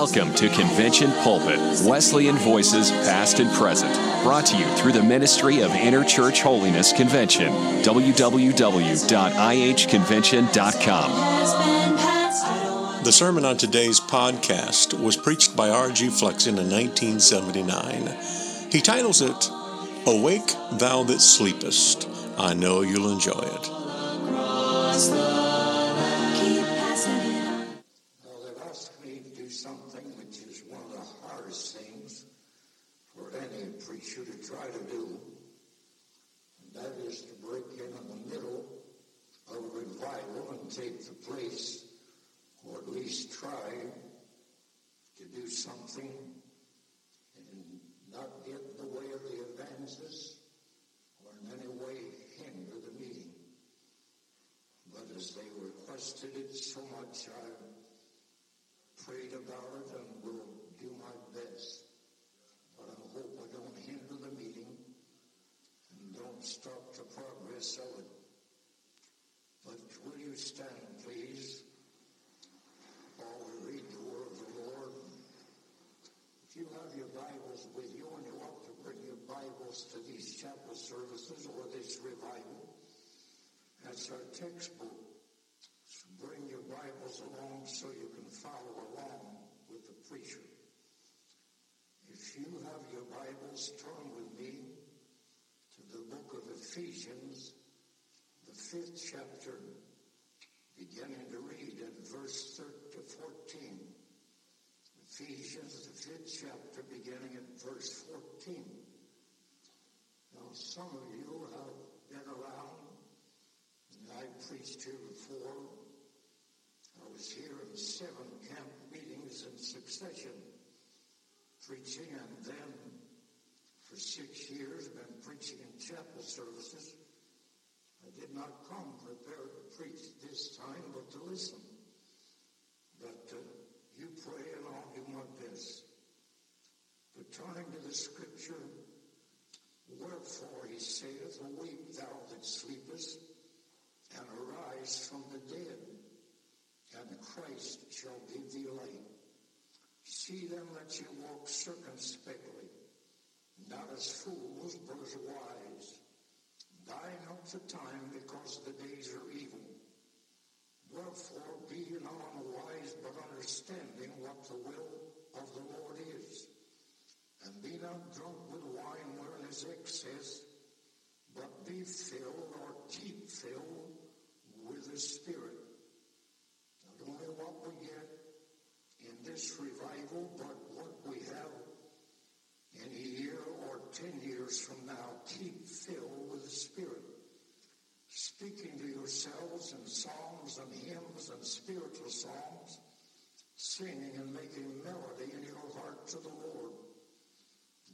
Welcome to Convention Pulpit, Wesleyan Voices Past and Present, brought to you through the Ministry of Interchurch Holiness Convention, www.ihconvention.com. The sermon on today's podcast was preached by R.G. Flexon in 1979. He titles it, Awake Thou That Sleepest. I know you'll enjoy it. That's our textbook. So bring your Bibles along so you can follow along with the preacher. If you have your Bibles, turn with me to the book of Ephesians, the fifth chapter, beginning to read at verse 13 to 14. Ephesians, the fifth chapter, beginning at verse 14. Now, some of you have been around and I preached here before. I was here in seven camp meetings in succession, preaching, and then six years been preaching in chapel services. I did not come prepared to preach this time, but to listen. But uh, you pray and I'll do my best. But turning to the scripture, wherefore he saith, Awake thou that sleepest, and arise from the dead, and Christ shall give thee light. See them that ye walk circumspectly, not as fools, but as wise, dying up the time because the days are evil. Wherefore be ye not unwise, but understanding what the will of the Lord is. And be not drunk with wine wherein is excess, but be filled or keep filled with the Spirit. Not only what we get in this revival, but what we have in a year or ten years from now, keep filled with the Spirit. Speaking to yourselves in psalms and hymns and spiritual songs, singing and making melody in your heart to the Lord,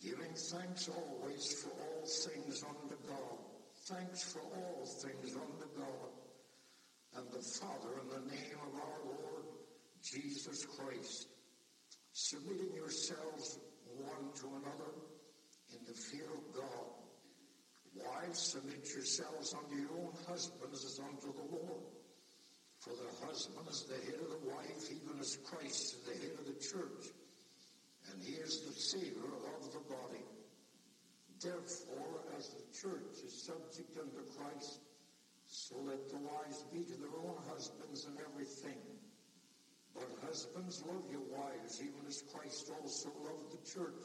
giving thanks always for all things unto God. Thanks for all things unto God and the Father in the name of our Lord Jesus Christ, submitting yourselves one to another fear of God. Wives, submit yourselves unto your own husbands as unto the Lord. For the husband is the head of the wife, even as Christ is the head of the church, and he is the Savior of the body. Therefore, as the church is subject unto Christ, so let the wives be to their own husbands in everything. But husbands, love your wives, even as Christ also loved the church,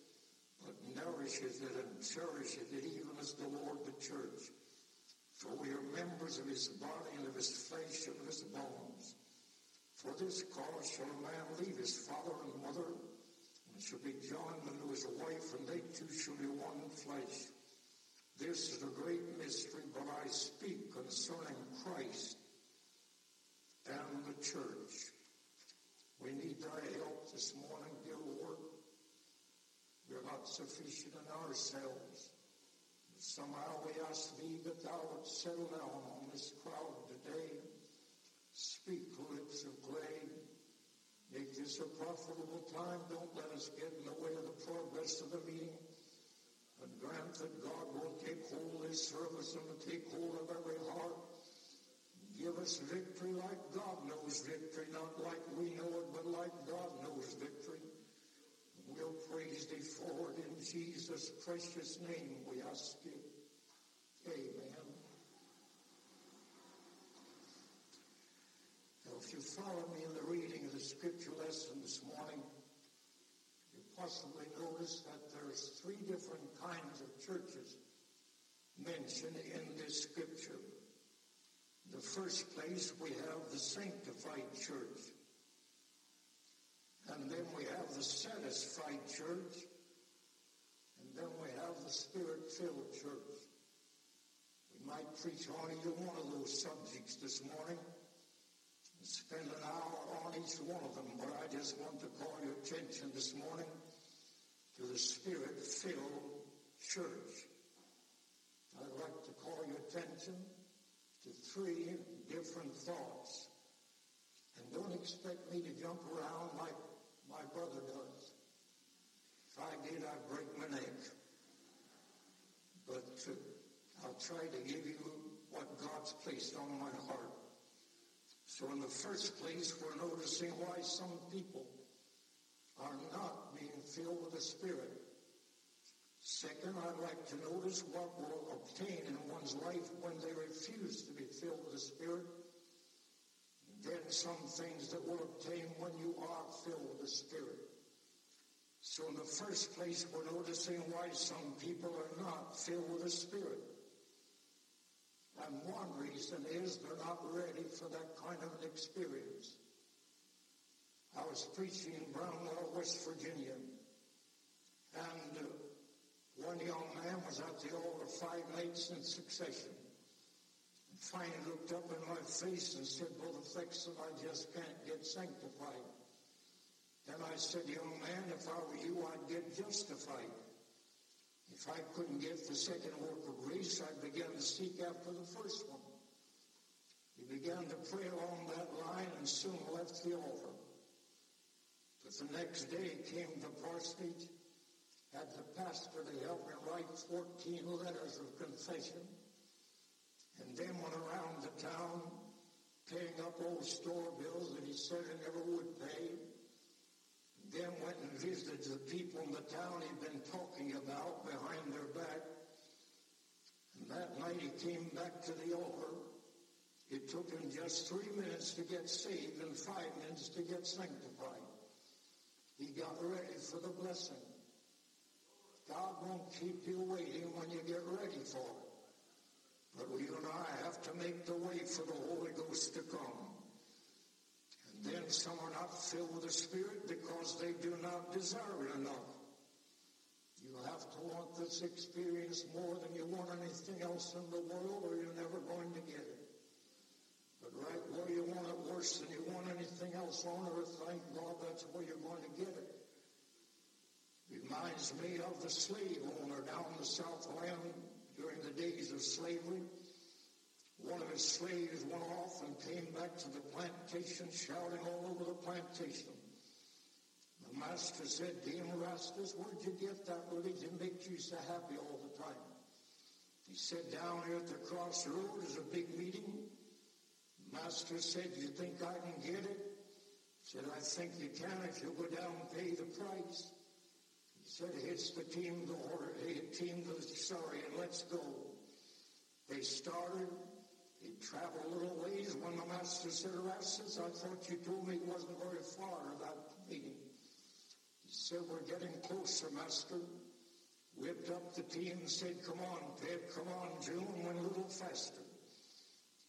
but nourisheth it and cherisheth it, even as the Lord the church. For we are members of his body and of his flesh and of his bones. For this cause shall a man leave his father and mother, and shall be joined unto his wife, and they two shall be one flesh. This is a great mystery, but I speak concerning Christ and the church. We need thy help this morning. Not sufficient in ourselves. Somehow we ask thee that thou would settle down on this crowd today. Speak lips of clay. Make this a profitable time. Don't let us get in the way of the progress of the meeting. And grant that God will take hold of this service and take hold of every heart. Give us victory like God knows victory, not like we know it, but like God knows victory. We'll praise for it in Jesus' precious name we ask you. Amen. Now, if you follow me in the reading of the scripture lesson this morning, you possibly notice that there's three different kinds of churches mentioned in this scripture. In the first place, we have the sanctified church. And then we have the satisfied church. And then we have the spirit-filled church. We might preach on either one of those subjects this morning and spend an hour on each one of them, but I just want to call your attention this morning to the spirit-filled church. I'd like to call your attention to three different thoughts. And don't expect me to jump around like my brother does. If I did, I'd break my neck. But uh, I'll try to give you what God's placed on my heart. So in the first place, we're noticing why some people are not being filled with the Spirit. Second, I'd like to notice what will obtain in one's life when they refuse to be filled with the Spirit then some things that will obtain when you are filled with the Spirit. So in the first place, we're noticing why some people are not filled with the Spirit. And one reason is they're not ready for that kind of an experience. I was preaching in Brownell, West Virginia, and uh, one young man was at the altar five nights in succession finally looked up in my face and said, Brother Flexon, I just can't get sanctified. Then I said, young man, if I were you, I'd get justified. If I couldn't get the second work of grace, I began to seek after the first one. He began to pray along that line and soon left the altar. But the next day came the parsonage, had the pastor to help me write 14 letters of confession and then went around the town paying up old store bills that he said he never would pay. Then went and visited the people in the town he'd been talking about behind their back. And that night he came back to the altar. It took him just three minutes to get saved and five minutes to get sanctified. He got ready for the blessing. God won't keep you waiting when you get ready for it. But you and I have to make the way for the Holy Ghost to come. And then some are not filled with the Spirit because they do not desire it enough. You have to want this experience more than you want anything else in the world or you're never going to get it. But right where you want it worse than you want anything else on earth, thank God that's where you're going to get it. Reminds me of the slave owner down in the Southland during the days of slavery. One of his slaves went off and came back to the plantation shouting all over the plantation. The master said to him, Erastus, where'd you get that religion makes you so happy all the time? He said, down here at the crossroad is a big meeting. The master said, you think I can get it? He said, I think you can if you go down and pay the price said, it's the team, the order, team, the sorry, and let's go. They started. He traveled a little ways when the master said, Erastus, I thought you told me it wasn't very far, that meeting. He said, we're getting closer, master. Whipped up the team and said, come on, Ped, come on, June, went a little faster.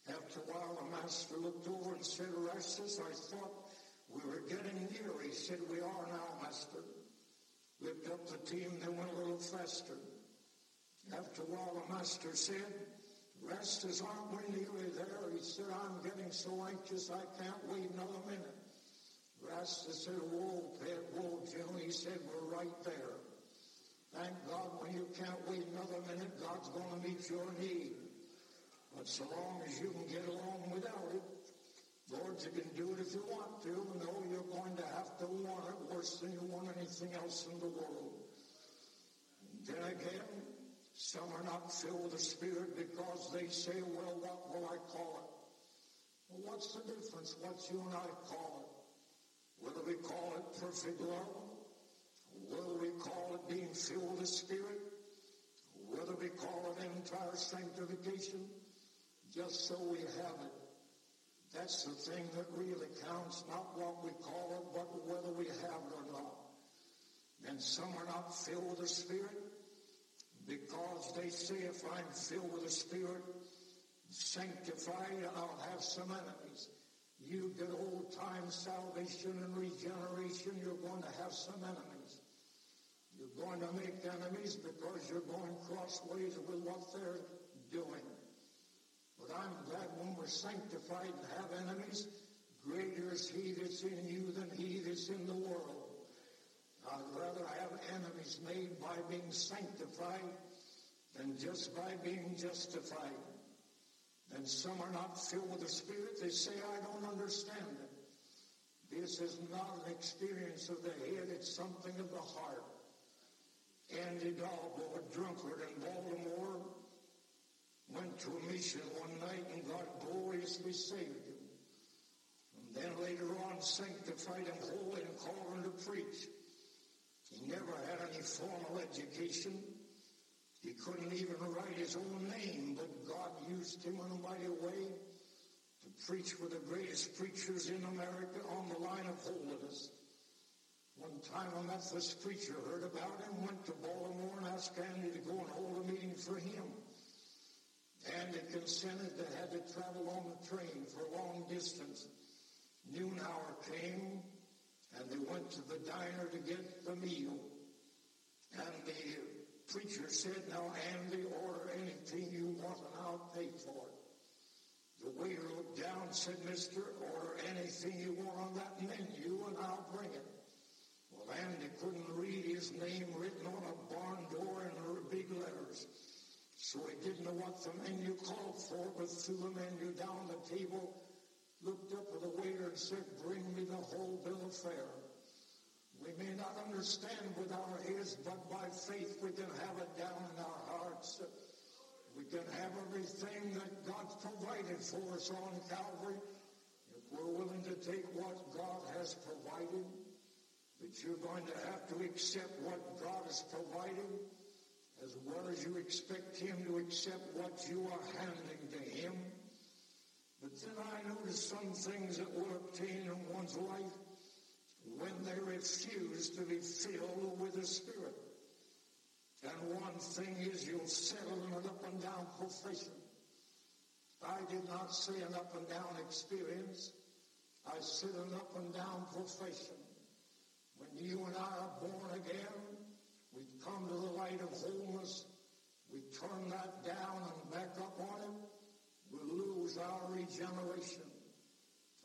After a while, the master looked over and said, Erastus, I thought we were getting near. He said, we are now, master whipped up the team, they went a little faster. After a while, the master said, Erastus aren't we nearly there? He said, I'm getting so anxious I can't wait another minute. Rasta said, whoa, Pet, whoa, Jim. He said, we're right there. Thank God when you can't wait another minute, God's going to meet your need. But so long as you can get along without it, Lord, you can do it if you want to. No, you're going to have to want it worse than you want anything else in the world. And Then again, some are not filled with the Spirit because they say, well, what will I call it? Well, what's the difference? What you and I call it? Whether we call it perfect love, whether we call it being filled with the Spirit, whether we call it entire sanctification, just so we have it. That's the thing that really counts, not what we call it, but whether we have it or not. And some are not filled with the Spirit because they say if I'm filled with the Spirit, sanctified, I'll have some enemies. You get old time salvation and regeneration, you're going to have some enemies. You're going to make enemies because you're going crossways with what they're doing. I'm glad when we're sanctified and have enemies, greater is he that's in you than he that's in the world. I'd rather have enemies made by being sanctified than just by being justified. And some are not filled with the Spirit. They say, I don't understand it. This is not an experience of the head, it's something of the heart. Andy Dalbo, a drunkard in Baltimore, went to a mission one night and God gloriously saved him. And then later on sanctified him holy and called him to preach. He never had any formal education. He couldn't even write his own name, but God used him in a mighty way to preach with the greatest preachers in America on the line of holiness. One time a Methodist preacher heard about him, went to Baltimore and asked Andy to go and hold a meeting for him. Andy consented they had to travel on the train for long distance. Noon hour came and they went to the diner to get the meal. And the preacher said, now Andy, order anything you want and I'll pay for it. The waiter looked down and said, mister, order anything you want on that menu and I'll bring it. Well, Andy couldn't read his name written on a barn door in big letters. So he didn't know what the menu called for, but threw the menu down the table, looked up at the waiter and said, bring me the whole bill of fare. We may not understand with our ears, but by faith we can have it down in our hearts. We can have everything that God's provided for us on Calvary if we're willing to take what God has provided. But you're going to have to accept what God has provided as well as you expect Him to accept what you are handing to Him. But then I notice some things that will obtain in one's life when they refuse to be filled with the Spirit. And one thing is you'll settle in an up and down profession. I did not say an up and down experience. I said an up and down profession. When you and I are born again, come to the light of holiness. We turn that down and back up on it. We lose our regeneration.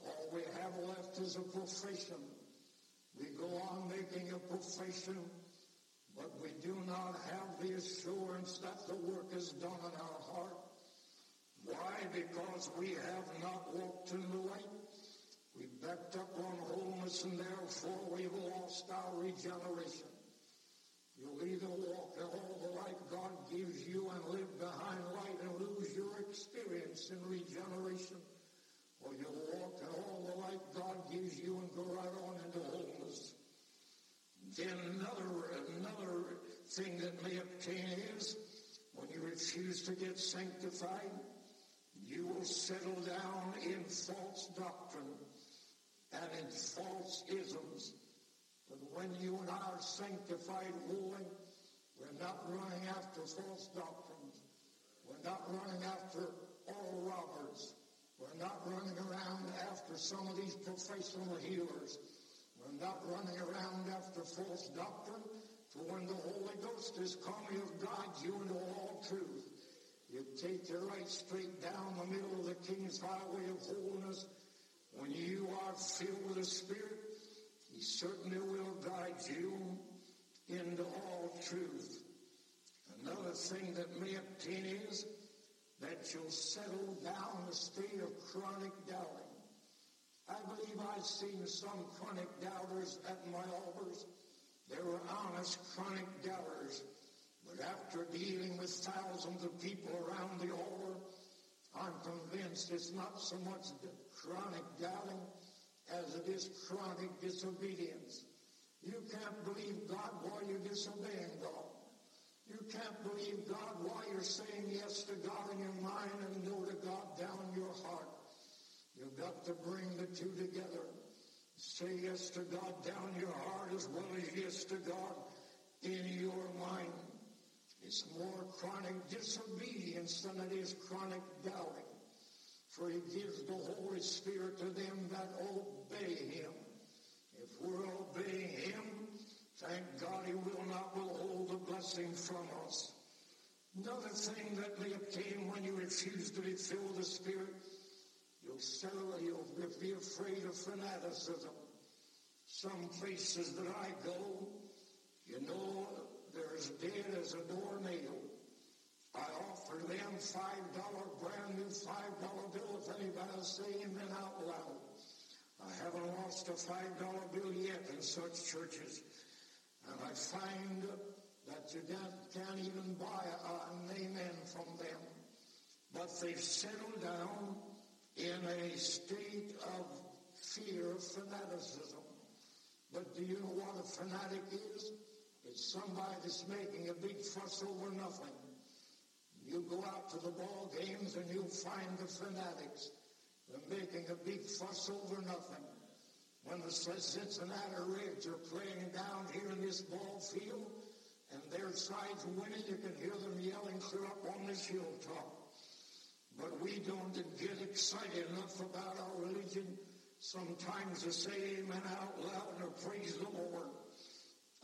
All we have left is a profession. We go on making a profession, but we do not have the assurance that the work is done in our heart. Why? Because we have not walked in the light. We backed up on holiness and therefore we've lost our regeneration. You'll either walk in all the light God gives you and live behind light and lose your experience in regeneration, or you'll walk in all the light God gives you and go right on into holiness. Then another, another thing that may obtain is when you refuse to get sanctified, you will settle down in false doctrine and in false isms. But when you and I are sanctified holy, we're not running after false doctrines. We're not running after all robbers. We're not running around after some of these professional healers. We're not running around after false doctrine. For when the Holy Ghost is come, he'll guide you into all truth. You take your right straight down the middle of the King's highway of holiness. When you are filled with the Spirit, he certainly will guide you into all truth. Another thing that may obtain is that you'll settle down a state of chronic doubting. I believe I've seen some chronic doubters at my altars. They were honest chronic doubters. But after dealing with thousands of people around the altar, I'm convinced it's not so much the chronic doubting as it is chronic disobedience. You can't believe God while you're disobeying God. You can't believe God while you're saying yes to God in your mind and no to God down your heart. You've got to bring the two together. Say yes to God down your heart as well as yes to God in your mind. It's more chronic disobedience than it is chronic doubting. For he gives the Holy Spirit to them that obey him. If we're obeying him, thank God he will not withhold the blessing from us. Another thing that may obtain when you refuse to be filled with the Spirit, you'll settle, you'll be afraid of fanaticism. Some places that I go, you know, they're as dead as a doornail. I offer them five dollar brand new five dollar bill if anybody will say amen out loud. I haven't lost a five dollar bill yet in such churches. And I find that you can't even buy an amen from them. But they've settled down in a state of fear fanaticism. But do you know what a fanatic is? It's somebody that's making a big fuss over nothing. You go out to the ball games and you'll find the fanatics. They're making a big fuss over nothing. When the Cincinnati Reds are playing down here in this ball field and their side's winning, you can hear them yelling clear up on this hilltop. But we don't get excited enough about our religion sometimes to say amen out loud or praise the Lord.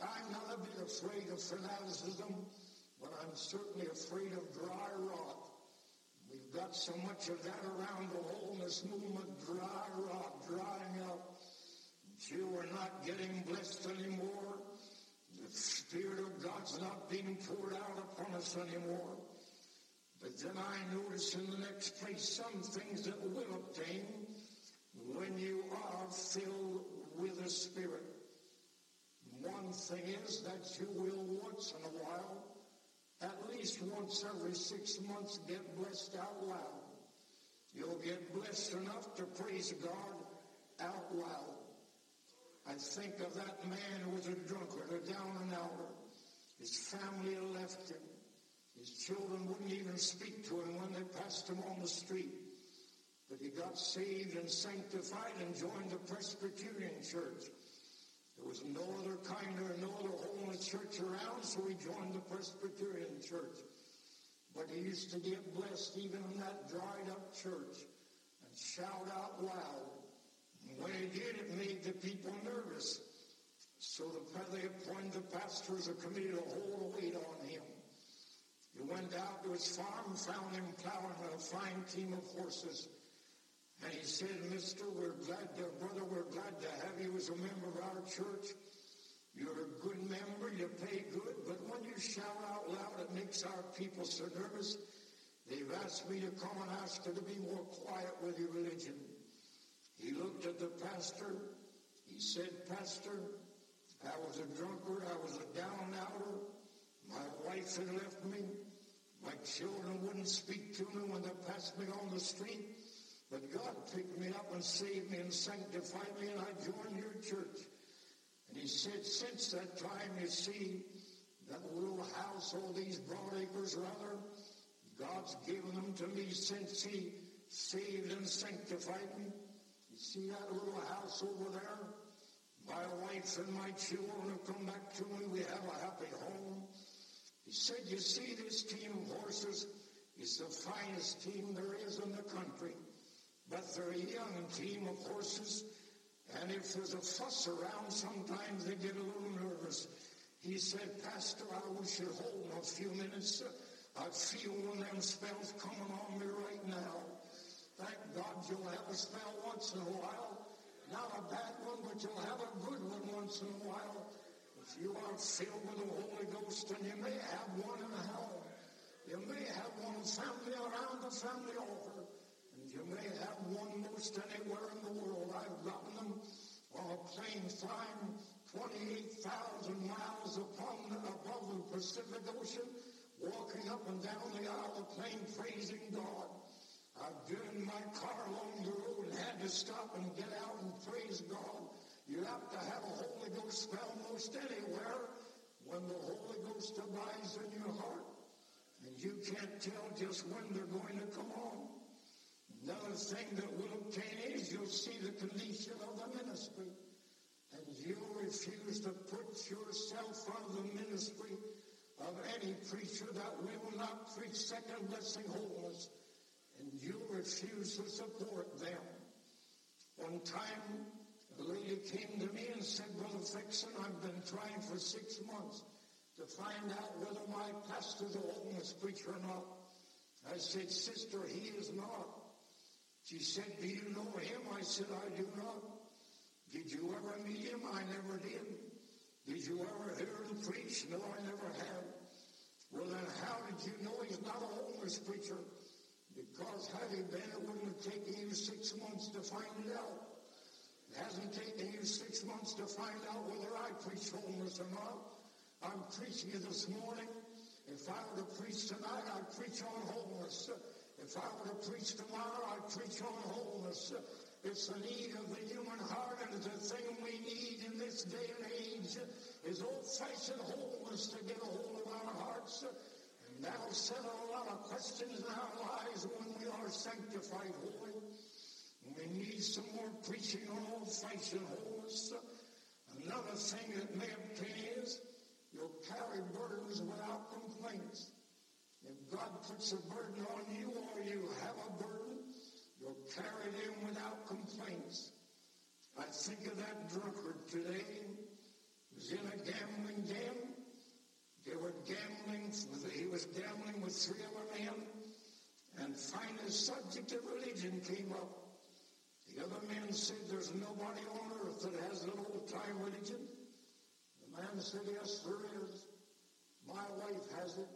I'm not a bit afraid of fanaticism, but I'm certainly afraid of dry rot. We've got so much of that around the holiness movement, dry rot, drying up. You are not getting blessed anymore. The Spirit of God's not being poured out upon us anymore. But then I notice in the next place some things that will obtain when you are filled with the Spirit. One thing is that you will once in a while, at least once every six months, get blessed out loud. You'll get blessed enough to praise God out loud. I think of that man who was a drunkard, a down and outer. His family left him. His children wouldn't even speak to him when they passed him on the street. But he got saved and sanctified and joined the Presbyterian church. There was no other kind or no other holiness church around, so he joined the Presbyterian church. But he used to get blessed even in that dried up church and shout out loud. And when he did, it made the people nervous. So the, they appointed the pastor as a committee to hold a weight on him. He went out to his farm found him plowing with a fine team of horses. And he said, Mister, we're glad to, brother, we're glad to have you as a member of our church. You're a good member, you pay good, but when you shout out loud, it makes our people so nervous. They've asked me to come and ask you to be more quiet with your religion. He looked at the pastor. He said, Pastor, I was a drunkard. I was a down outer. My wife had left me. My children wouldn't speak to me when they passed me on the street. But God picked me up and saved me and sanctified me, and I joined your church. And he said, since that time, you see, that little house, all these broad acres rather, God's given them to me since he saved and sanctified me. You see that little house over there? My wife and my children have come back to me. We have a happy home. He said, you see this team of horses is the finest team there is in the country. But they're a young team of horses, and if there's a fuss around, sometimes they get a little nervous. He said, Pastor, I wish you'd hold them a few minutes. I feel one of them spells coming on me right now. Thank God you'll have a spell once in a while. Not a bad one, but you'll have a good one once in a while. If you are filled with the Holy Ghost, and you may have one in the hell. You may have one family around the family altar, and you may have one most anywhere in the world. I've gotten them on a plane flying 28,000 miles upon the, above the Pacific Ocean, walking up and down the aisle of plane praising God. I've driven my car along the road and had to stop and get out and praise God. You have to have a Holy Ghost spell most anywhere when the Holy Ghost abides in your heart. And you can't tell just when they're going to come on. Another thing that will obtain is you'll see the condition of the ministry. You refuse to put yourself on the ministry of any preacher that will not preach second blessing holiness. And you refuse to support them. One time, a lady came to me and said, Brother Flexon, I've been trying for six months to find out whether my pastor's a holiness preacher or not. I said, Sister, he is not. She said, Do you know him? I said, I do not. Did you ever meet him? I never did. Did you ever hear him preach? No, I never have. Well, then how did you know he's not a holiness preacher? Because had he been, it wouldn't have taken you six months to find it out. It hasn't taken you six months to find out whether I preach holiness or not. I'm preaching it this morning. If I were to preach tonight, I'd preach on holiness. If I were to preach tomorrow, I'd preach on holiness. It's the need of the human heart, and a thing we need in this day and age is old-fashioned holiness to get a hold of our hearts. And that'll settle a lot of questions in our lives when we are sanctified holy. We need some more preaching on old-fashioned holiness. Another thing that may obtain is you'll carry burdens without complaints. If God puts a burden on you complaints. I think of that drunkard today. He was in a gambling den. They were gambling. With, he was gambling with three other men. And finally, the subject of religion came up. The other men said, there's nobody on earth that has an old-time religion. The man said, yes, there is. My wife has it.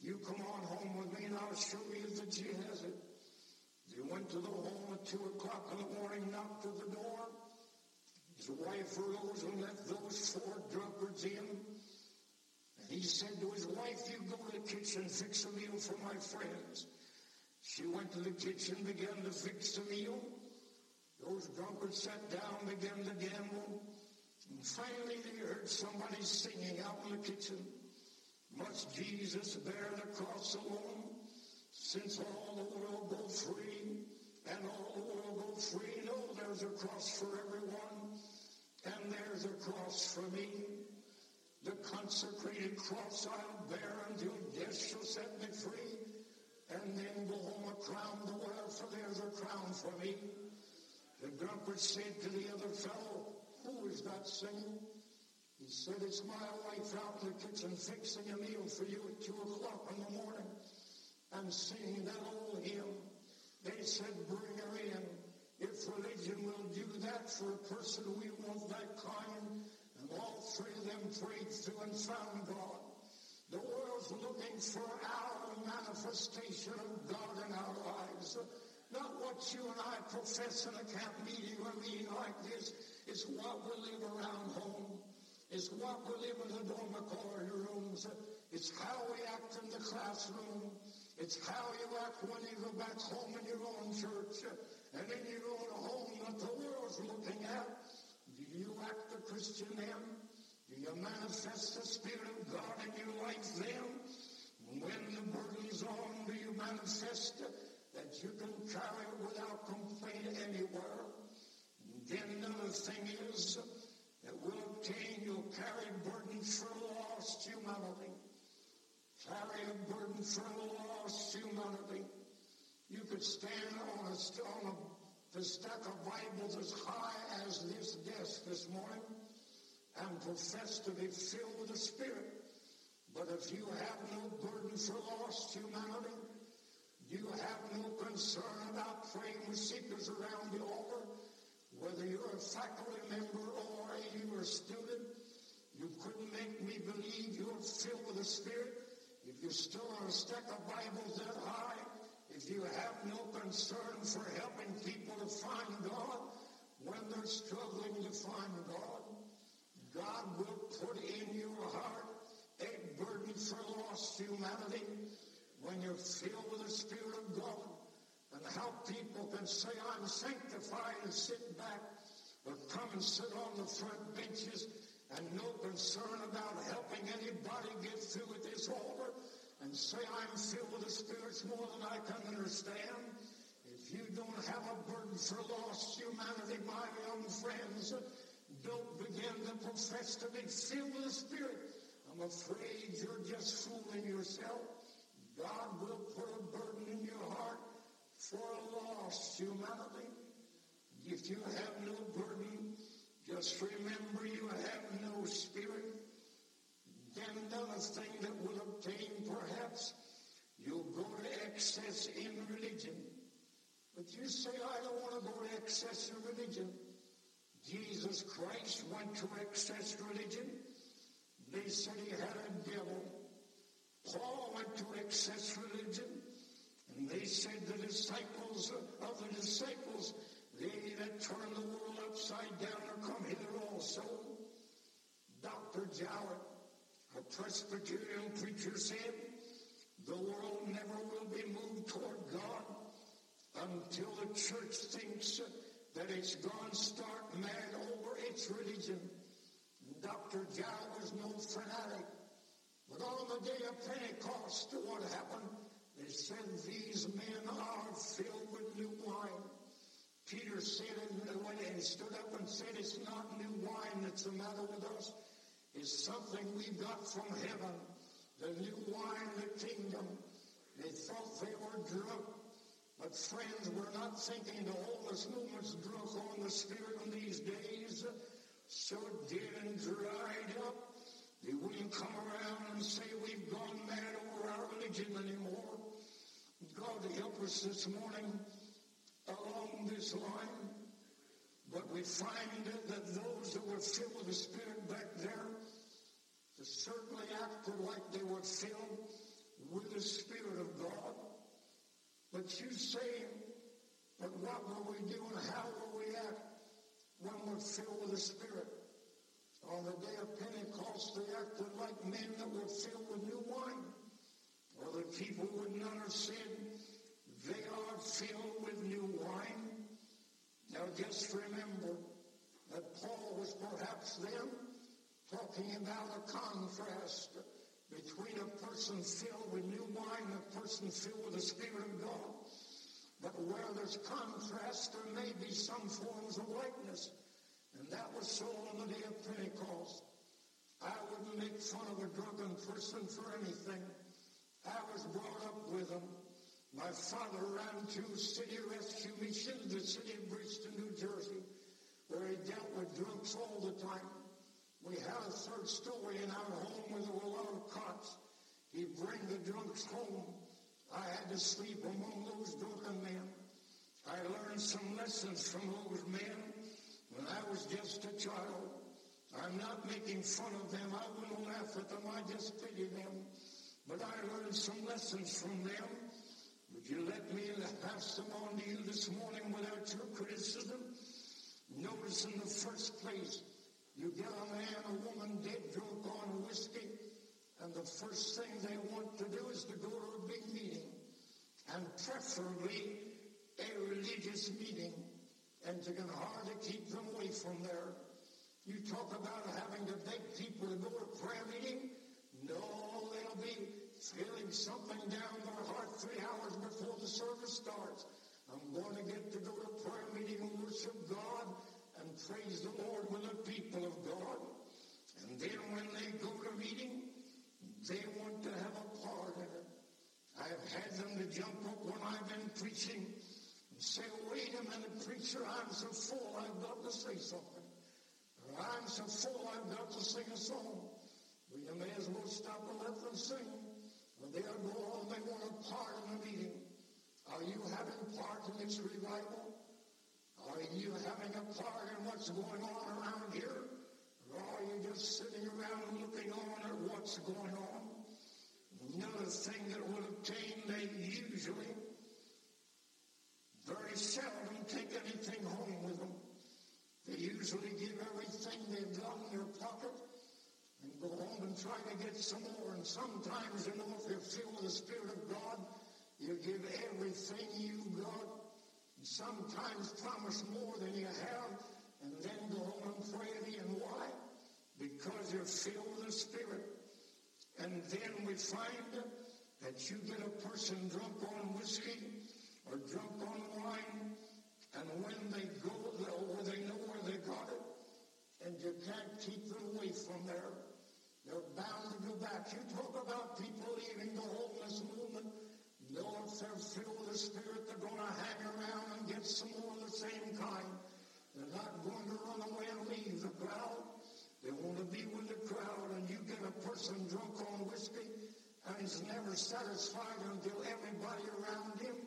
You come on home with me and I'll show you that she has it. He went to the home at 2 o'clock in the morning, knocked at the door. His wife arose and let those four drunkards in. And he said to his wife, you go to the kitchen, fix a meal for my friends. She went to the kitchen, began to fix the meal. Those drunkards sat down, began to gamble. And finally they heard somebody singing out in the kitchen. Must Jesus bear the cross alone? Since all the world go free, and all the world go free, no, there's a cross for everyone, and there's a cross for me. The consecrated cross I'll bear until death shall set me free, and then go home a crown to wear, for there's a crown for me. The drunkard said to the other fellow, who is that singing? He said, it's my wife out in the kitchen fixing a meal for you at two o'clock in the morning and singing that old hymn. They said, bring her in. Religion will do that for a person, we want that kind. And all three of them prayed to and found God. The world's looking for our manifestation of God in our lives. Not what you and I profess in a camp meeting or meeting like this. It's what we live around home. It's what we live in the dormitory rooms. It's how we act in the classroom. It's how you act when you go back home in your own church and then you go to home that the world's looking at. Do you act the Christian then? Do you manifest the Spirit of God in your life then? When the burden's on, do you manifest that you can carry it without complaint anywhere? And then another thing is that will obtain, you'll carry burdens for lost humanity carry a burden for lost humanity. You could stand on a, on a the stack of Bibles as high as this desk this morning and profess to be filled with the Spirit. But if you have no burden for lost humanity, you have no concern about praying with seekers around the altar, whether you're a faculty member or you're a student, you couldn't make me believe you're filled with the Spirit if you still are a stack of Bibles that high, you have no concern for helping people to find God when they're struggling to find God, God will put in your heart a burden for lost humanity. When you're filled with the Spirit of God and how people can say, I'm sanctified and sit back or come and sit on the front benches and no concern about helping anybody get through with this altar and say I'm filled with the Spirit more than I can understand. If you don't have a burden for lost humanity, my young friends, don't begin to profess to be filled with the Spirit. I'm afraid you're just fooling yourself. God will put a burden in your heart for a lost humanity. If you have no burden, just remember you have no spirit. Then another thing that will obtain perhaps, you'll go to excess in religion. But you say, I don't want to go to excess in religion. Jesus Christ went to excess religion. They said he had a devil. Paul went to excess religion. And they said the disciples of the disciples, they that turn the world upside down are come hither also. Dr. Jowett, a Presbyterian preacher said, the world never will be moved toward God until the church thinks that it's gone stark mad over its religion. Dr. Jowett was no fanatic. But on the day of Pentecost, what happened? They said these men are filled with new wine. Peter said it when he stood up and said, it's not new wine that's the matter with us. It's something we got from heaven. The new wine, the kingdom. They thought they were drunk. But friends, we're not thinking the oldest movement's drunk on the Spirit in these days. So dead and dried up. They wouldn't come around and say we've gone mad over our religion anymore. God help us this morning along this line. But we find that those that were filled with the Spirit back there certainly acted like they were filled with the Spirit of God. But you say, but what were we doing? How were we at when we're filled with the Spirit? On the day of Pentecost, they acted like men that were filled with new wine. Other people would not have said, they are filled with new wine. Now just remember that Paul was perhaps then talking about a contrast between a person filled with new wine and a person filled with the Spirit of God. But where there's contrast, there may be some forms of likeness. And that was so on the day of Pentecost. I wouldn't make fun of a drunken person for anything. I was brought up with them. My father ran two city rescue missions, the city of Bridgeton, New Jersey, where he dealt with drunks all the time. We had a third story in our home where there were a lot of cots. He'd bring the drunks home. I had to sleep among those drunken men. I learned some lessons from those men when I was just a child. I'm not making fun of them. I wouldn't laugh at them. I just pity them. But I learned some lessons from them. Would you let me pass them on to you this morning without your criticism? Notice in the first place, you get a man or woman dead drunk on whiskey, and the first thing they want to do is to go to a big meeting, and preferably a religious meeting, and you can hardly keep them away from there. You talk about having to beg people to go to prayer meeting. No, they'll be feeling something down their heart three hours before the service starts. I'm going to get to go to a prayer meeting and worship God and praise the Lord with the people of God. And then when they go to meeting, they want to have a part in it. I've had them to jump up when I've been preaching and say, wait a minute, preacher, I'm so full I've got to say something. Or I'm so full I've got to sing a song. Well, you may as well stop and let them sing. When they'll go they want a part in the meeting. Are you having part in this revival? Are you having a part in what's going on around here? Or are you just sitting around looking on at what's going on? Another thing that will obtain, they usually seldom take anything home with them. They usually give everything they've got in their pocket and go home and try to get some more. And sometimes, you know, if you're filled with the Spirit of God, you give everything you've got. And sometimes promise more than you have, and then go home and pray And why? Because you're filled with the Spirit. And then we find that you get a person drunk on whiskey or drunk on wine, and when they go there, they know where they got it, and you can't keep them away from there. They're bound to go back. You talk about people leaving the holiness movement. No, if they're filled with the Spirit, they're going to hang around and get some more of the same kind. They're not going to run away and leave the crowd. They want to be with the crowd, and you get a person drunk on whiskey, and he's never satisfied until everybody around him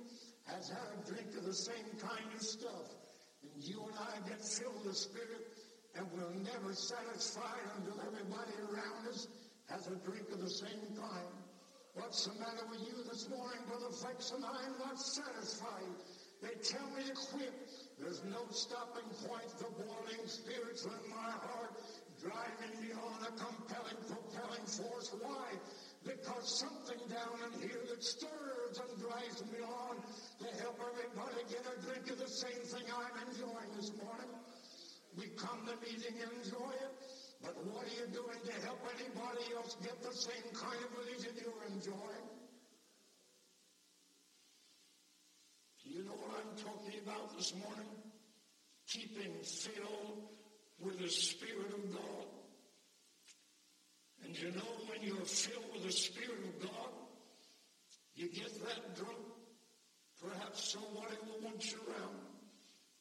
has had a drink of the same kind of stuff. And you and I get filled with the Spirit, and we're never satisfied until everybody around us has a drink of the same kind. What's the matter with you this morning, Brother Flexon I? am not satisfied. They tell me to quit. There's no stopping point. The boiling spirits in my heart driving me on a compelling, propelling force. Why? Because something down in here that stirs and drives me on to help everybody get a drink of the same thing I'm enjoying this morning. We come to meeting and enjoy it, but what are you doing to help anybody else get the same kind of religion you're enjoying? Do you know what I'm talking about this morning? Keeping filled with the Spirit of God. You know when you're filled with the Spirit of God, you get that drunk, perhaps somebody will want you around.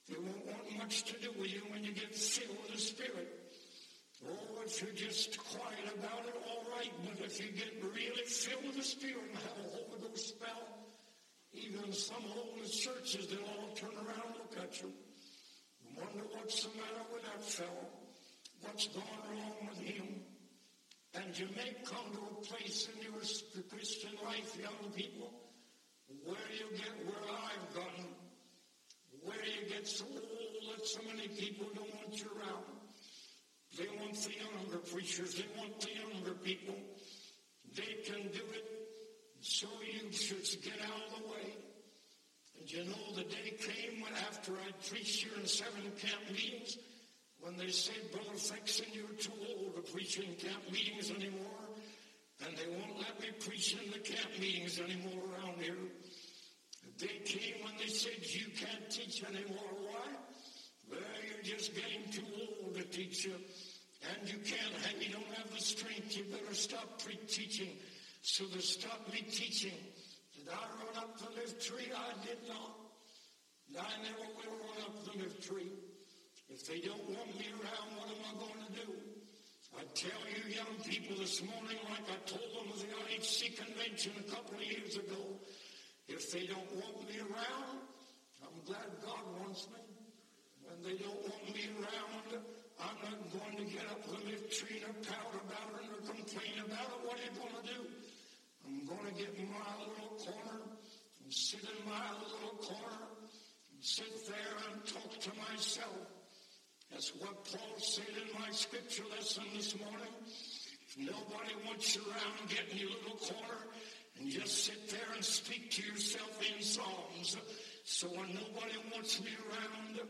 They won't want much to do with you when you get filled with the Spirit. Oh, if you're just quiet about it, all right. But if you get really filled with the Spirit and have a Holy Ghost spell, even some holy churches, they'll all turn around and look at you. Wonder what's the matter with that fellow. What's gone wrong with him? And you may come to a place in your Christian life, young people, where you get where I've gotten where you get so old that so many people don't want you around. They want the younger preachers. They want the younger people. They can do it. So you should get out of the way. And you know, the day came when after I preached here in seven camp meetings, when they said, Brother Flexon, you're too old to preach in camp meetings anymore. And they won't let me preach in the camp meetings anymore around here. They came when they said, you can't teach anymore. Why? Well, you're just getting too old to teach you. And you can't and you don't have the strength. You better stop pre-teaching. So they stopped me teaching. Did I run up the lift tree? I did not. I never will run up the lift tree. If they don't want me around, what am I going to do? I tell you young people this morning, like I told them at the IHC convention a couple of years ago, if they don't want me around, I'm glad God wants me. When they don't want me around, I'm not going to get up lift tree or pout about it or complain about it. What are you going to do? I'm going to get in my little corner and sit in my little corner and sit there and talk to myself. That's what Paul said in my scripture lesson this morning. If nobody wants you around, get in your little corner and just sit there and speak to yourself in Psalms. So when nobody wants me around,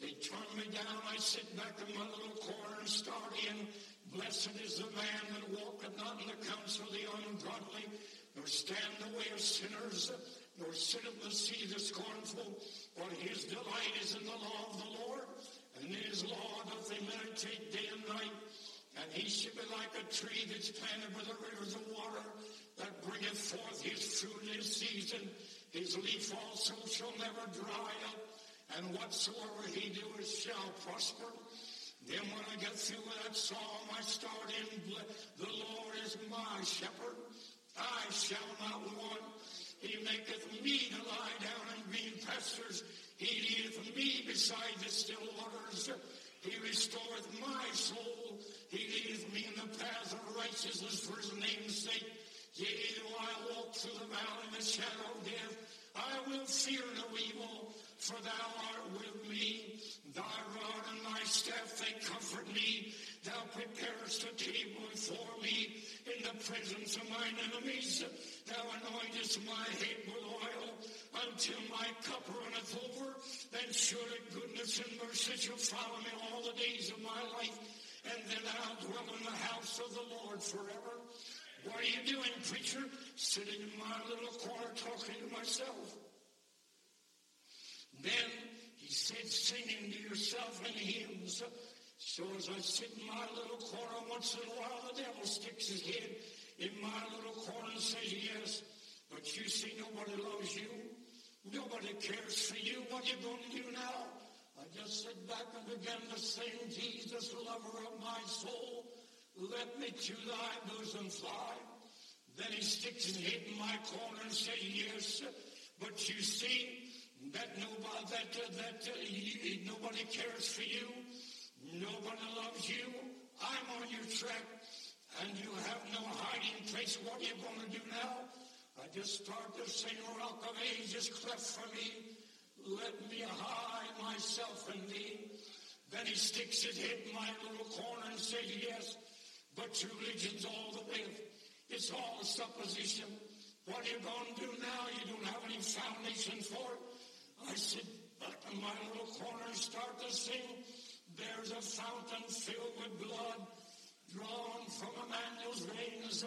they turn me down. I sit back in my little corner and start in. Blessed is the man that walketh not in the counsel of the ungodly, nor stand the way of sinners, nor sit at the seat of the scornful. For his delight is in the law of the Lord, and his law doth he meditate day and night. And he shall be like a tree that's planted by the rivers of water, that bringeth forth his fruit in his season. His leaf also shall never dry up, and whatsoever he doeth shall prosper. Then when I get through with that psalm, I start in, the Lord is my shepherd. I shall not want. He maketh me to lie down in green pastures. He leadeth me beside the still waters. He restoreth my soul. He leadeth me in the path of righteousness for his name's sake. Yea, though I walk through the valley of the shadow of death, I will fear no evil, for thou art with me. Thy rod and thy staff, they comfort me. Thou preparest a table before me in the presence of mine enemies. Thou anointest my head with oil until my cup runneth over. Then surely goodness and mercy shall follow me all the days of my life. And then I'll dwell in the house of the Lord forever. What are you doing, preacher? Sitting in my little corner talking to myself. Then he said, singing to yourself in hymns. So as I sit in my little corner, once in a while the devil sticks his head in my little corner and says, yes, but you see nobody loves you. Nobody cares for you. What are you going to do now? I just sit back and began to sing, Jesus, lover of my soul. Let me to thy bosom fly. Then he sticks his head in my corner and says, yes, but you see that nobody, that, that you, nobody cares for you. Nobody loves you. I'm on your track and you have no hiding place. What are you going to do now? I just start to sing oh, Rock of Ages, cleft for me. Let me hide myself in thee. Then he sticks his head in my little corner and says, yes, but religion's all the way. It's all a supposition. What are you going to do now? You don't have any foundation for it. I sit back in my little corner start to sing. There's a fountain filled with blood drawn from Emmanuel's veins,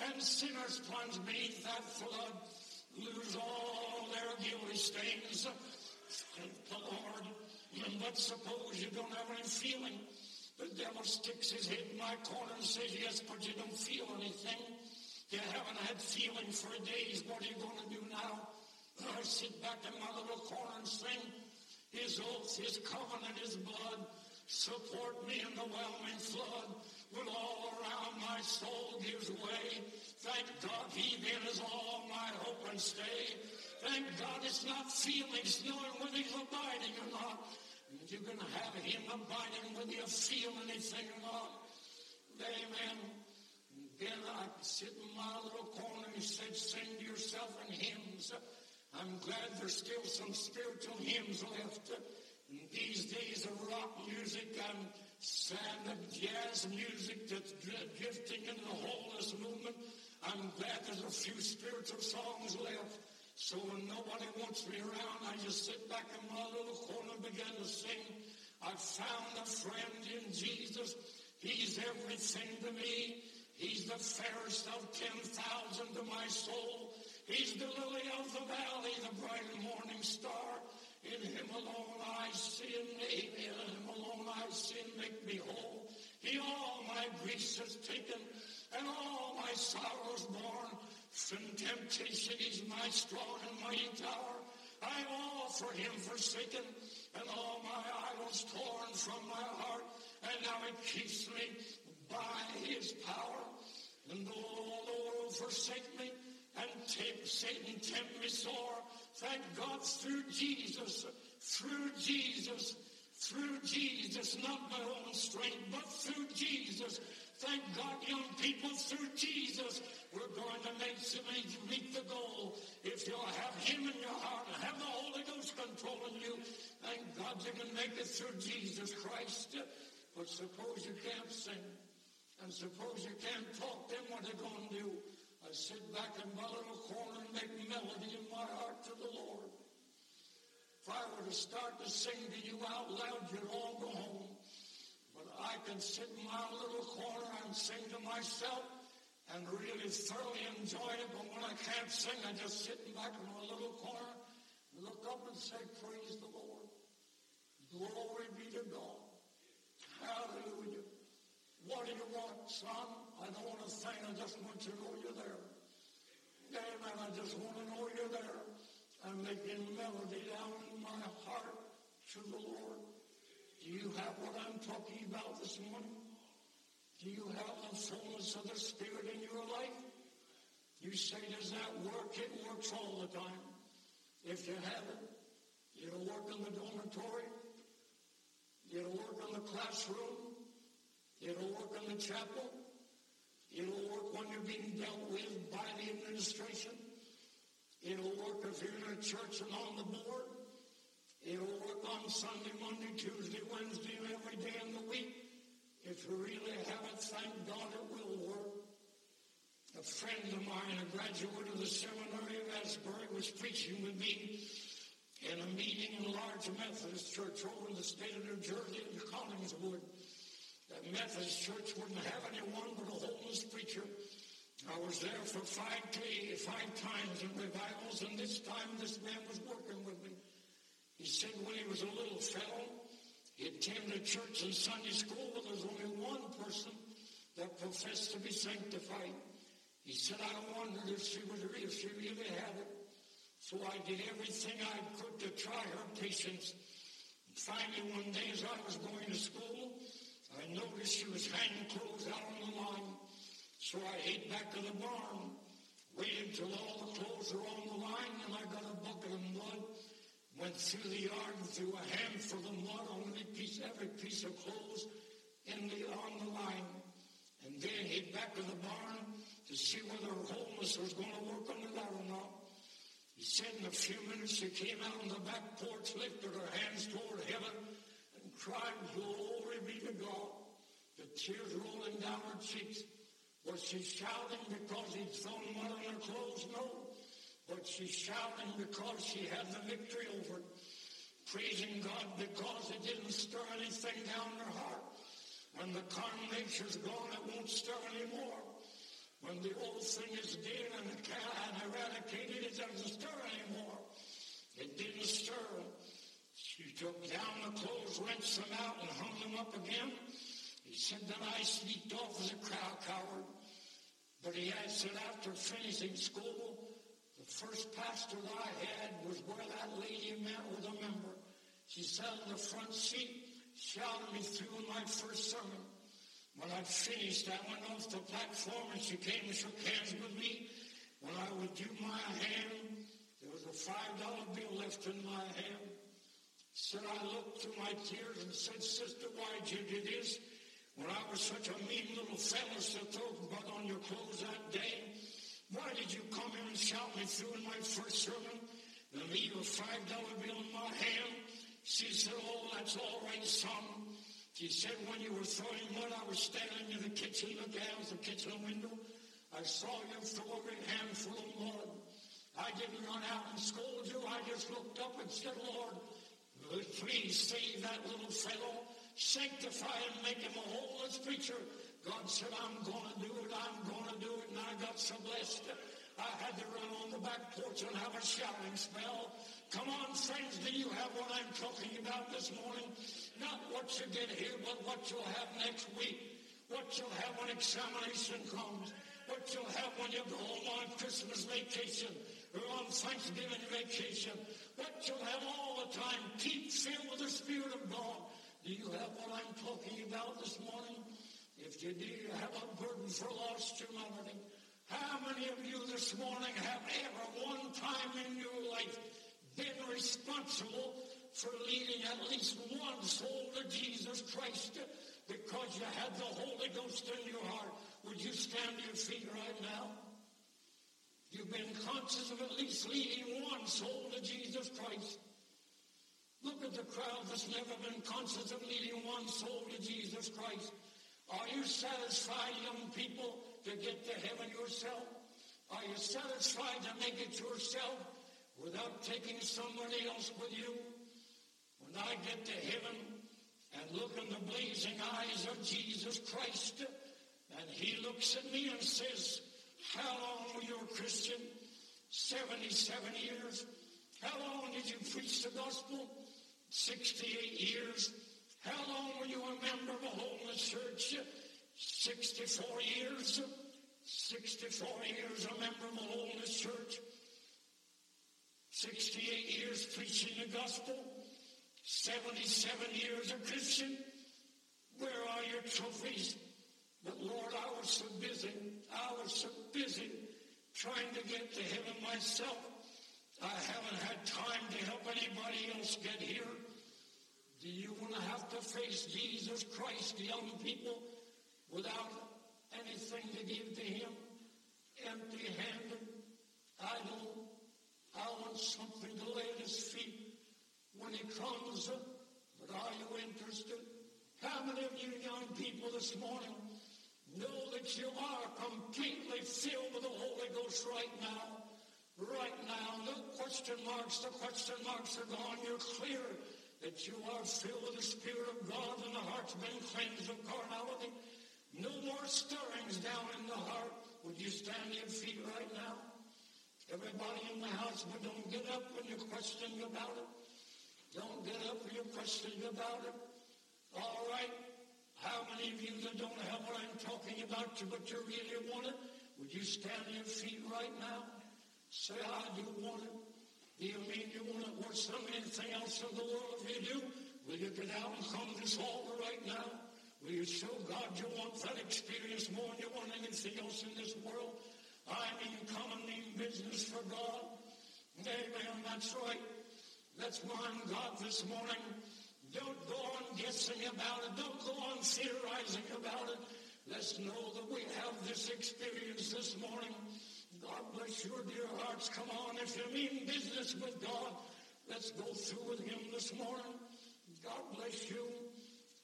and sinners plunge beneath that flood, lose all their guilty stains. Thank the Lord. But suppose you don't have any feeling. The devil sticks his head in my corner and says, yes, but you don't feel anything. You haven't had feeling for days. What are you going to do now? I sit back in my little corner and sing his oath, his covenant, his blood. Support me in the whelming flood when all around my soul gives way. Thank God he then is all my hope and stay. Thank God it's not feelings, knowing whether he's abiding or not. You can have him abiding whether you feel anything or not. Amen. Then I sit in my little corner and said, sing to yourself in hymns. I'm glad there's still some spiritual hymns left. In these days of rock music and sand and jazz music that's drifting in the holiness movement, I'm glad there's a few spiritual songs left. So when nobody wants me around, I just sit back in my little corner and begin to sing. I found a friend in Jesus. He's everything to me. He's the fairest of 10,000 to my soul. He's the lily of the valley, the bright morning star. In him alone I sin, amen. In him alone I sin, make me whole. He all my griefs has taken, and all my sorrows borne. From temptation he's my strong and mighty tower. I'm all for him forsaken, and all my idols torn from my heart. And now it keeps me by his power. And though the world forsake me, and take Satan tempt me sore. Thank God through Jesus, through Jesus, through Jesus, not my own strength, but through Jesus. Thank God, young people, through Jesus, we're going to make somebody meet the goal. If you'll have Him in your heart and have the Holy Ghost controlling you, thank God you can make it through Jesus Christ. But suppose you can't sing, and suppose you can't talk, then what are you going to do? I sit back in my little corner and make melody in my heart to the Lord. If I were to start to sing to you out loud, you'd all go home. But I can sit in my little corner and sing to myself and really thoroughly enjoy it. But when I can't sing, I just sit back in my little corner and look up and say, Praise the Lord. Glory be to God. Hallelujah. What do you want, son? I don't want to sing. I just want you to know you're there. Amen. I just want to know you're there. I'm making melody down in my heart to the Lord. Do you have what I'm talking about this morning? Do you have the fullness of the Spirit in your life? You say, does that work? It works all the time. If you have it, it'll work in the dormitory. It'll work in the classroom. It'll work in the chapel. It'll work when you're being dealt with by the administration. It'll work if you're in a church and on the board. It'll work on Sunday, Monday, Tuesday, Wednesday, and every day in the week. If you really have it, thank God it will work. A friend of mine, a graduate of the seminary of Asbury, was preaching with me in a meeting in a large Methodist church over in the state of New Jersey in Collingswood. Methodist church wouldn't have anyone but a holiness preacher. I was there for five, five times in revivals, and this time this man was working with me. He said when he was a little fellow, he attended church and Sunday school, but there was only one person that professed to be sanctified. He said, I wondered if she was if she really had it. So I did everything I could to try her patience. Finally, one day as I was going to school, I noticed she was hanging clothes out on the line. So I ate back to the barn, waited till all the clothes were on the line, and I got a bucket of mud went through the yard and threw a handful of mud on every piece, every piece of clothes in the, on the line. And then he'd back to the barn to see whether her holiness was going to work under that or not. He said in a few minutes she came out on the back porch, lifted her hands toward heaven, cried, Glory be to God. The tears rolling down her cheeks. Was she shouting because he'd thrown mud on her clothes? No but she's shouting because she had the victory over it. Praising God because it didn't stir anything down her heart. When the carnal nature's gone, it won't stir anymore. When the old thing is dead and, and eradicated, it doesn't stir anymore. It didn't stir. She took down the clothes, rinsed them out, and hung them up again. He said, then I sneaked off as a crowd coward. But he said after finishing school, the first pastor that I had was where that lady met with a member. She sat in the front seat, shouted me through my first sermon. When I'd finished, I went off the platform and she came and shook hands with me. When I would do my hand, there was a five dollar bill left in my hand. Said I looked through my tears and said, Sister, why'd you do this? When I was such a mean little fellow to throw mud on your clothes that day. Why did you come here and shout me through in my first sermon? And leave a five dollar bill in my hand. She said, Oh, that's all right, son. She said, when you were throwing mud, I was standing in the kitchen, looking out the kitchen window. I saw you throw every handful of mud. I didn't run out and scold you. I just looked up and said, Lord, please save that little fellow. Sanctify him. make him a holiness preacher God said, I'm going to do it, I'm going to do it, and I got so blessed. I had to run on the back porch and have a shouting spell. Come on, friends, do you have what I'm talking about this morning? Not what you get here, but what you'll have next week. What you'll have when examination comes. What you'll have when you go home on Christmas vacation or on Thanksgiving vacation. You'll have all the time. Keep filled with the Spirit of God. Do you have what I'm talking about this morning? If you do have a burden for lost humanity, how many of you this morning have ever one time in your life been responsible for leading at least one soul to Jesus Christ because you had the Holy Ghost in your heart? Would you stand to your feet right now? You've been conscious of at least leading one soul to Jesus Christ. Look at the crowd that's never been conscious of leading one soul to Jesus Christ. Are you satisfied, young people, to get to heaven yourself? Are you satisfied to make it yourself without taking somebody else with you? When I get to heaven and look in the blazing eyes of Jesus Christ, and he looks at me and says, how long were you a Christian? 77 years. How long did you preach the gospel? 68 years. How long were you a member of a holiness church? 64 years. 64 years a member of a holiness church. 68 years preaching the gospel. 77 years a Christian. Where are your trophies? But Lord, I was so busy. I was so busy trying to get to heaven myself. I haven't had time to help anybody else get here. Do you want to have to face Jesus Christ, young people, without anything to give to him? Empty handed? I don't. I want something to lay at his feet when he comes. But are you interested? How many of you young people this morning know that you are completely filled with the Holy Ghost right now? Right now, no question marks. The question marks are gone. You're clear that you are filled with the Spirit of God and the heart's been cleansed of carnality. No more stirrings down in the heart. Would you stand your feet right now? Everybody in the house, but don't get up when you're questioning about it. Don't get up when you're questioning about it. All right. How many of you that don't have what I'm talking about, to but you really want it, would you stand to your feet right now? Say, I do want it. Do you mean you want it worse than anything else in the world? If you do, will you get out and come to this altar right now? Will you show God you want that experience more than you want anything else in this world? I mean, come and mean business for God. Amen. That's right. Let's mind God this morning. Don't go on guessing about it. Don't go on theorizing about it. Let's know that we have this experience this morning. God bless your dear hearts. Come on. If you mean business with God, let's go through with him this morning. God bless you.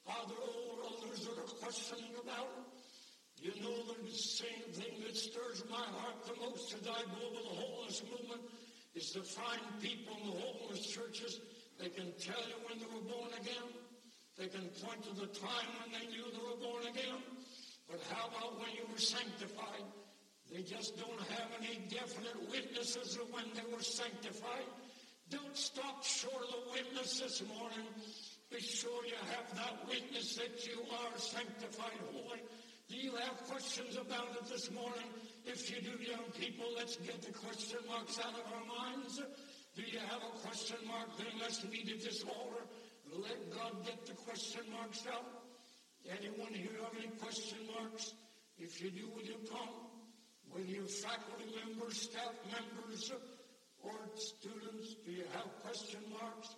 Are there others that are questioning about it? You know the same thing that stirs my heart the most over the holiness movement is to find people in the holiness churches. They can tell you when they were born again. They can point to the time when they knew they were born again. But how about when you were sanctified? They just don't have any definite witnesses of when they were sanctified. Don't stop short of the witness this morning. Be sure you have that witness that you are sanctified holy. Do you have questions about it this morning? If you do, young people, let's get the question marks out of our minds. Do you have a question mark? Then let's meet at this. Let God get the question marks out. Anyone here have any question marks? If you do, will you come? Will you're faculty members, staff members, or students, do you have question marks?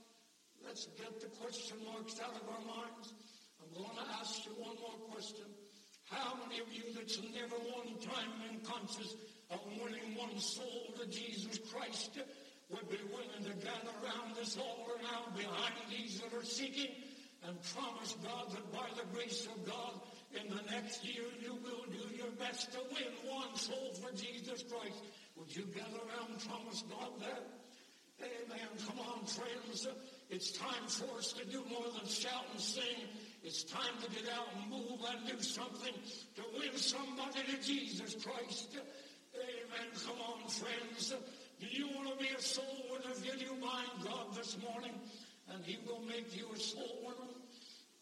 Let's get the question marks out of our minds. I'm going to ask you one more question. How many of you that's never one time been conscious of winning one soul to Jesus Christ would be willing to gather around this altar now behind these that are seeking and promise God that by the grace of God in the next year you will do your best to win one soul for Jesus Christ. Would you gather around and promise God that? Amen. Come on, friends. It's time for us to do more than shout and sing. It's time to get out and move and do something to win somebody to Jesus Christ. Amen. Come on, friends. Do you want to be a soul winner? Will you mind God this morning? And he will make you a soul winner.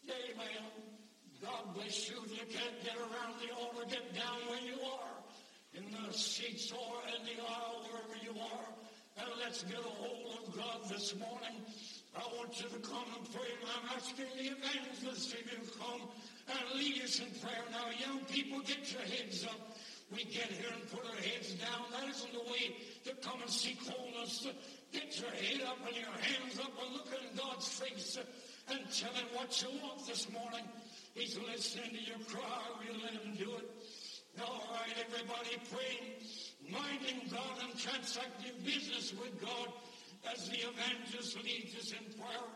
Amen. God bless you. If you can't get around the altar, get down where you are. In the seats or in the aisle, wherever you are. And let's get a hold of God this morning. I want you to come and pray. I'm asking the evangelists if you come and lead us in prayer. Now, young people, get your heads up. We get here and put our heads down. That isn't the way to come and seek holiness. Get your head up and your hands up and look in God's face and tell him what you want this morning. He's listening to your cry. We let him do it. All right, everybody praying, minding God and transacting business with God as the evangelist leads us in prayer.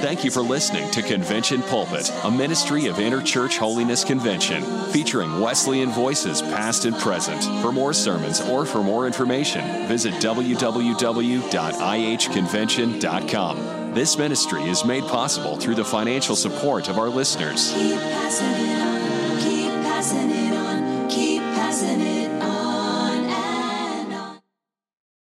Thank you for listening to Convention Pulpit, a ministry of Interchurch Holiness Convention, featuring Wesleyan voices past and present. For more sermons or for more information, visit www.ihconvention.com. This ministry is made possible through the financial support of our listeners. Keep passing it on, keep passing it on, keep passing it.